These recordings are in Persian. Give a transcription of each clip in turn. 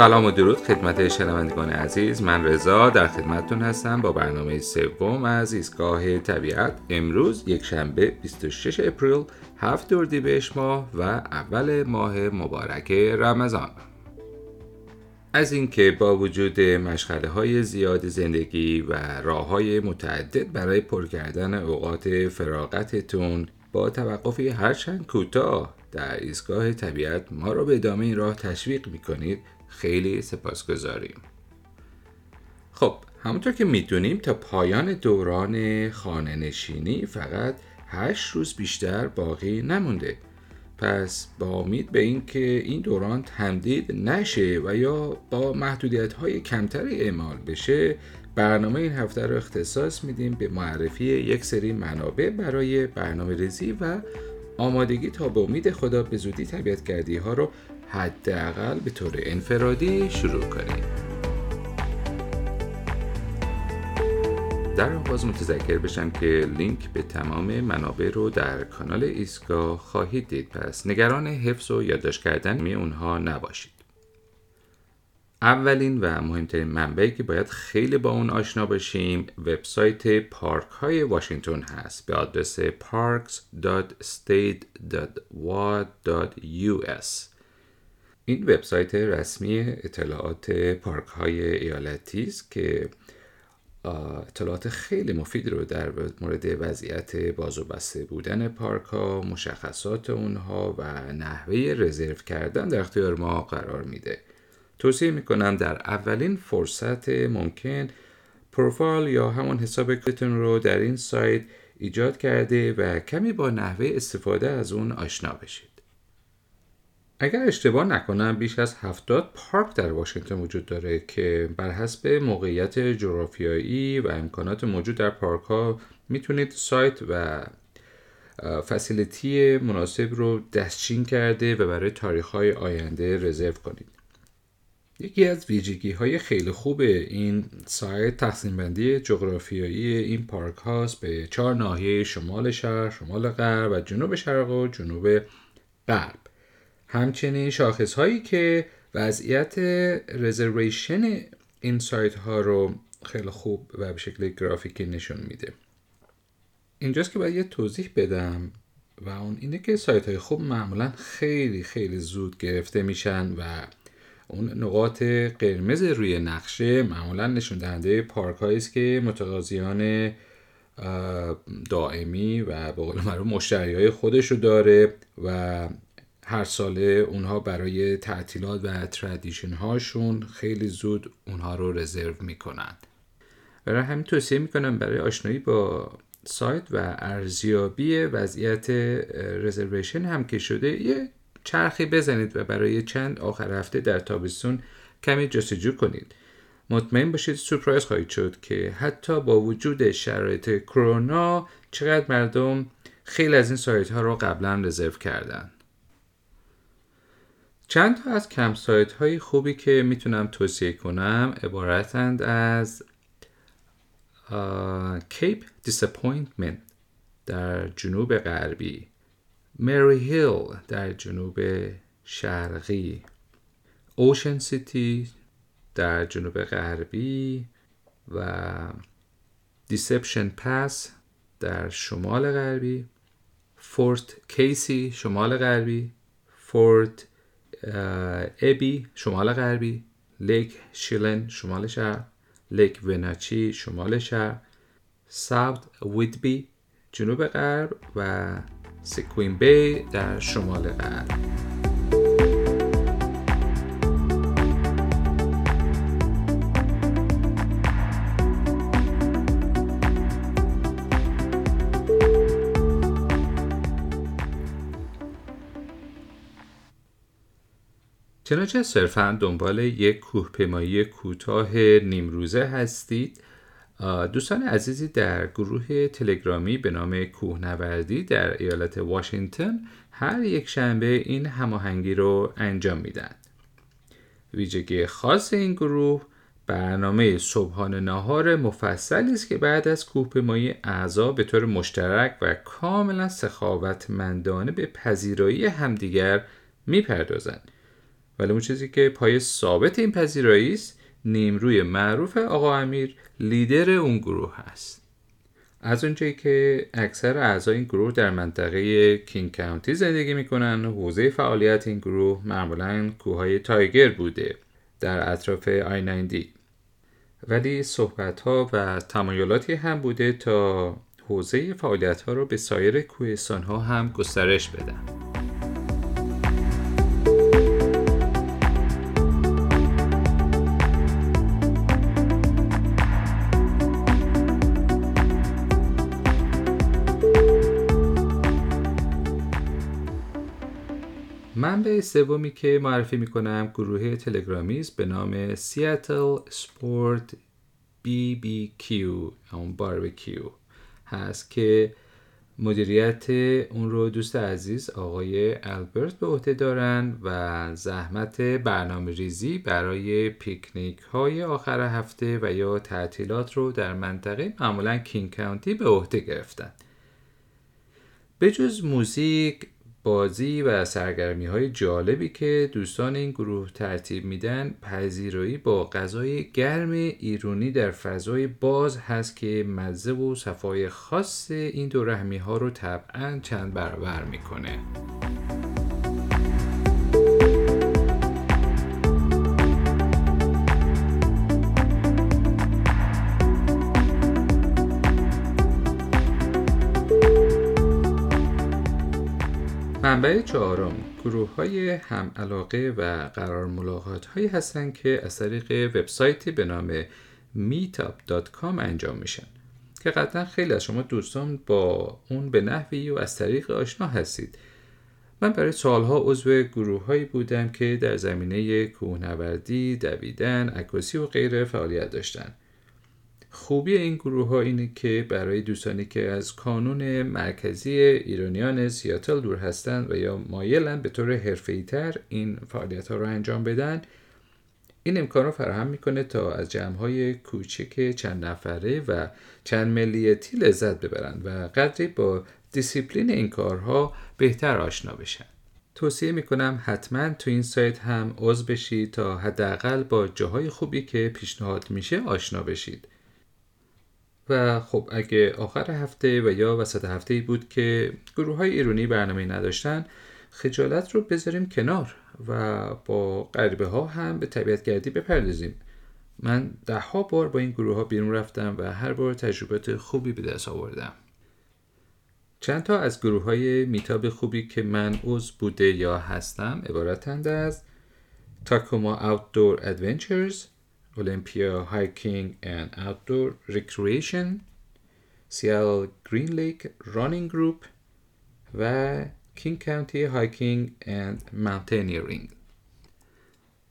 سلام و درود خدمت شنوندگان عزیز. من رضا در خدمتتون هستم با برنامه سوم از ایستگاه طبیعت. امروز یک شنبه 26 اپریل هفت اردیبهشت ماه و اول ماه مبارک رمضان. از اینکه با وجود مشغله های زیاد زندگی و راه های متعدد برای پر کردن اوقات فراغتتون با توقفی هرچند کوتاه در ایستگاه طبیعت ما را به ادامه این راه تشویق می‌کنید خیلی سپاسگزاریم. خب همونطور که می‌دونیم تا پایان دوران خانه نشینی فقط هشت روز بیشتر باقی نمونده. پس با امید به اینکه این دوران تمدید نشه و یا با محدودیت های کمتری اعمال بشه برنامه این هفته رو اختصاص میدیم به معرفی یک سری منابع برای برنامه ریزی و آمادگی تا به امید خدا به زودی طبیعت کردی ها رو حداقل به طور انفرادی شروع کنیم. در آغاز متذکر بشم که لینک به تمام منابع رو در کانال ایسکا خواهید دید. پس نگران حفظ و یادداشت کردن می اونها نباشید. اولین و مهمترین منبعی که باید خیلی با اون آشنا باشیم وبسایت پارک های واشنگتن هست. به آدرس parks.state.wa.us این وبسایت رسمی اطلاعات پارک های ایالتی است که اطلاعات خیلی مفید رو در مورد وضعیت باز و بسته بودن پارک ها، مشخصات اونها و نحوه رزرو کردن در اختیار ما قرار میده. توصیه می‌کنم در اولین فرصت ممکن پروفایل یا همون حساب کتون رو در این سایت ایجاد کرده و کمی با نحوه استفاده از اون آشنا بشید. اگر اشتباه نکنم بیش از 70 پارک در واشنگتن وجود داره که بر حسب موقعیت جغرافیایی و امکانات موجود در پارک ها می‌تونید سایت و فسیلیتی مناسب رو دستچین کرده و برای تاریخ های آینده رزرو کنید. یکی از ویژگی های خیلی خوب این سایت تقسیم بندی جغرافیایی این پارک هاست به چهار ناحیه شمال شهر، شمال غرب و جنوب شرق و جنوب غرب. همچنین شاخص هایی که وضعیت رزرویشن این سایت ها رو خیلی خوب و به شکل گرافیکی نشون میده. اینجاست که باید یه توضیح بدم و اون اینه که سایت های خوب معمولا خیلی خیلی زود گرفته میشن و اون نقاط قرمز روی نقشه معمولا نشون دهنده پارک است که متقاضیان دائمی و به قول معروف مشتری های خودش رو داره و هر ساله اونها برای تعطیلات و تردیشن هاشون خیلی زود اونها رو رزرو می‌کنن. برای همین توصیه می‌کنم برای آشنایی با سایت و ارزیابی وضعیت رزرویشن هم که شده یه چرخی بزنید و برای چند آخر هفته در تابستون کمی جستجو کنید. مطمئن باشید سورپرایز خواهید شد که حتی با وجود شرایط کرونا چقدر مردم خیلی از این سایت ها رو قبلا رزرو کردن. چند تا از camp site های خوبی که می‌تونم توصیه کنم عبارتند از Cape Disappointment در جنوب غربی Maryhill در جنوب شرقی Ocean City در جنوب غربی و Deception Pass در شمال غربی Fort Casey شمال غربی Fort Ebey شمال غربی Lake Chelan شمال شهر Lake Wenatchee شمال شهر South Whidbey جنوب غرب و Sequim Bay در شمال غرب. چنانچه صرفا دنبال یک کوهپیمایی کوتاه نیمروزه هستید؟ دوستان عزیزی در گروه تلگرامی به نام کوهنوردی در ایالت واشنگتن هر یک شنبه این هماهنگی رو انجام میدن. ویژگی خاص این گروه برنامه صبحانه نهار مفصلی است که بعد از کوهپیمایی اعضا به طور مشترک و کاملا سخاوتمندانه به پذیرایی همدیگر می‌پردازند. ولی اون چیزی که پای ثابت این پذیرایی است نیمروی معروف آقا امیر لیدر اون گروه هست. از اونجایی که اکثر اعضای این گروه در منطقه کینگ کانتی زندگی می‌کنن حوزه فعالیت این گروه معمولا کوههای تایگر بوده در اطراف آی 90 ولی صحبت ها و تمایلاتی هم بوده تا حوزه فعالیت ها رو به سایر کوهستان ها هم گسترش بدن. منبع سومی که معرفی می‌کنم گروه تلگرامی است به نام Seattle Sport BBQ اون باربیکیو هست که مدیریت اون رو دوست عزیز آقای البرت به عهده دارن و زحمت برنامه ریزی برای پیکنیک های آخر هفته و یا تعطیلات رو در منطقه معمولا King County به عهده گرفتن. به جز موزیک بازی و سرگرمی های جالبی که دوستان این گروه ترتیب میدن پذیرایی با غذای گرم ایرونی در فضای باز هست که مزه و صفای خاص این دو رحمی ها رو طبعا چند برابر می‌کنه. منبع چهارم گروه های هم علاقه و قرار ملاقات هایی هستند که از طریق وبسایتی به نام meetup.com انجام میشن که قطعا خیلی از شما دوستان با اون به نحوی و از طریق آشنا هستید من برای سالها عضو گروه هایی بودم که در زمینه کوهنوردی، دویدن، عکاسی و غیره فعالیت داشتند. خوبی این گروه ها اینه که برای دوستانی که از کانون مرکزی ایرانیان سیاتل دور هستند و یا مایلن به طور حرفه‌ای تر این فعالیت ها رو انجام بدن این امکان رو فراهم می‌کنه تا از جمع های کوچک چند نفره و چند ملیتی لذت ببرند و قدری با دیسیپلین این کارها بهتر آشنا بشن. توصیه می‌کنم حتما تو این سایت هم عضو بشید تا حداقل با جاهای خوبی که پیشنهاد میشه آشنا بشید. و خب اگه آخر هفته و یا وسط هفته بود که گروه های ایرونی برنامه نداشتن خجالت رو بذاریم کنار و با غریبه ها هم به طبیعت گردی بپردازیم. من ده ها بار با این گروه ها بیرون رفتم و هر بار تجربات خوبی به دست آوردم. چند تا از گروه های میتاب خوبی که من عضو بوده یا هستم عبارتند از تاکوما Outdoor Adventures Olympia Hiking and Outdoor Recreation Seattle Green Lake Running Group و King County Hiking and Mountaineering.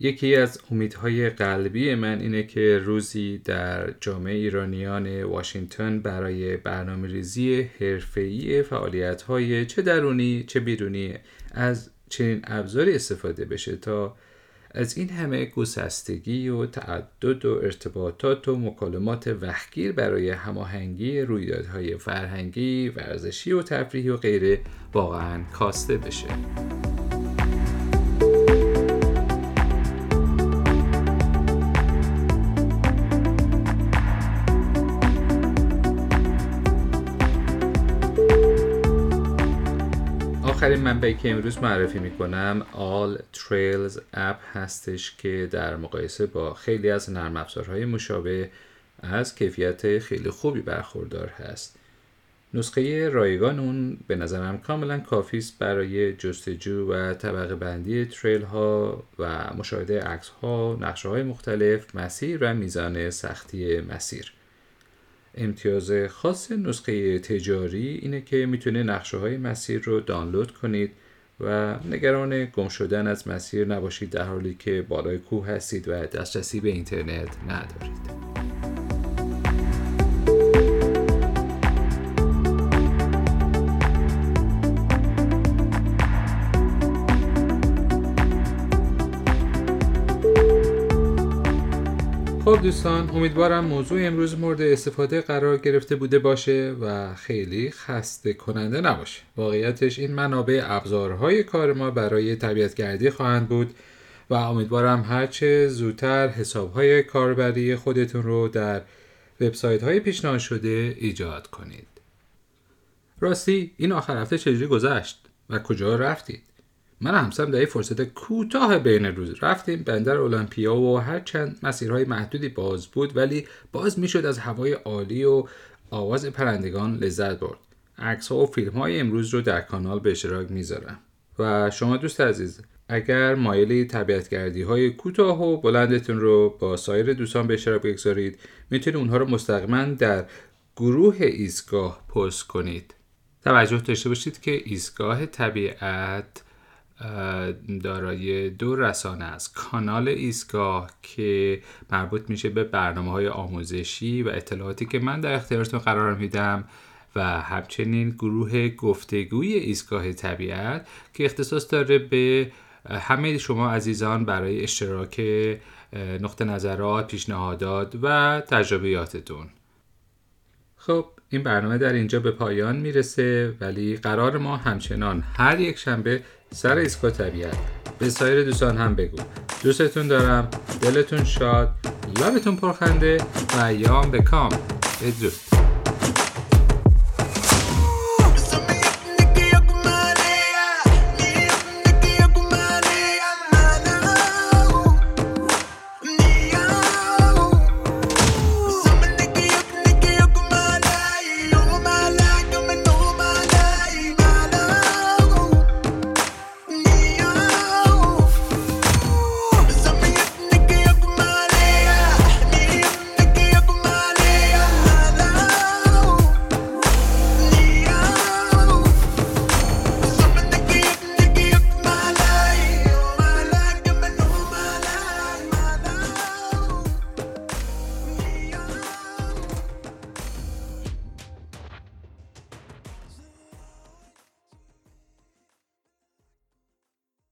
یکی از امیدهای قلبی من اینه که روزی در جامعه ایرانیان واشنگتن برای برنامه ریزی حرفه‌ای فعالیت‌های چه درونی چه بیرونی از چنین ابزاری استفاده بشه تا از این همه گسستگی و تعدد و ارتباطات و مکالمات وحگیر برای هماهنگی رویدادهای فرهنگی، ورزشی و تفریحی و غیره واقعا کاسته بشه. منبعی که امروز معرفی می‌کنم All Trails اپ هستش که در مقایسه با خیلی از نرم افزارهای مشابه از کیفیت خیلی خوبی برخوردار هست نسخه رایگان اون به نظرم کاملا کافی است برای جستجو و طبقه بندی تریل ها و مشاهده عکس ها، نقشه های مختلف، مسیر و میزان سختی مسیر. امتیاز خاص نسخه تجاری اینه که می‌تونه نقشه های مسیر رو دانلود کنید و نگران گم شدن از مسیر نباشید در حالی که بالای کوه هستید و دسترسی به اینترنت ندارید. خب دوستان امیدوارم موضوع امروز مورد استفاده قرار گرفته بوده باشه و خیلی خسته کننده نباشه. واقعیتش این منابع ابزارهای کار ما برای طبیعت گردی خواهند بود و امیدوارم هرچه زودتر حساب های کاربری خودتون رو در وبسایت های پیشنهاد شده ایجاد کنید. راستی این آخر هفته چجوری گذشت و کجا رفتید؟ من همسرم در فرصت کوتاه بین روز رفتیم بندر المپیا و هرچند مسیرهای محدودی باز بود ولی باز می‌شد از هوای عالی و آواز پرندگان لذت برد. عکس ها و فیلم های امروز رو در کانال به اشتراک می‌ذارم. و شما دوست عزیز اگر مایلی طبیعتگردی های کوتاه و بلندتون رو با سایر دوستان به اشتراک بگذارید می‌تونید اونها رو مستقیما در گروه ایستگاه پست کنید. توجه داشته باشید که ایستگاه طبیعت دارای دو رسانه است. کانال ایستگاه که مربوط میشه به برنامه های آموزشی و اطلاعاتی که من در اختیارتون قرار میدم و همچنین گروه گفتگوی ایستگاه طبیعت که اختصاص داره به همه شما عزیزان برای اشتراک نقطه نظرات، پیشنهادات و تجربیاتتون. خب این برنامه در اینجا به پایان می‌رسه ولی قرار ما همچنان هر یک شنبه سر ایستگاه طبیعت به سایر دوستان هم بگو. دوستتون دارم دلتون شاد لبتون پرخنده و ایام به کام. بدرود.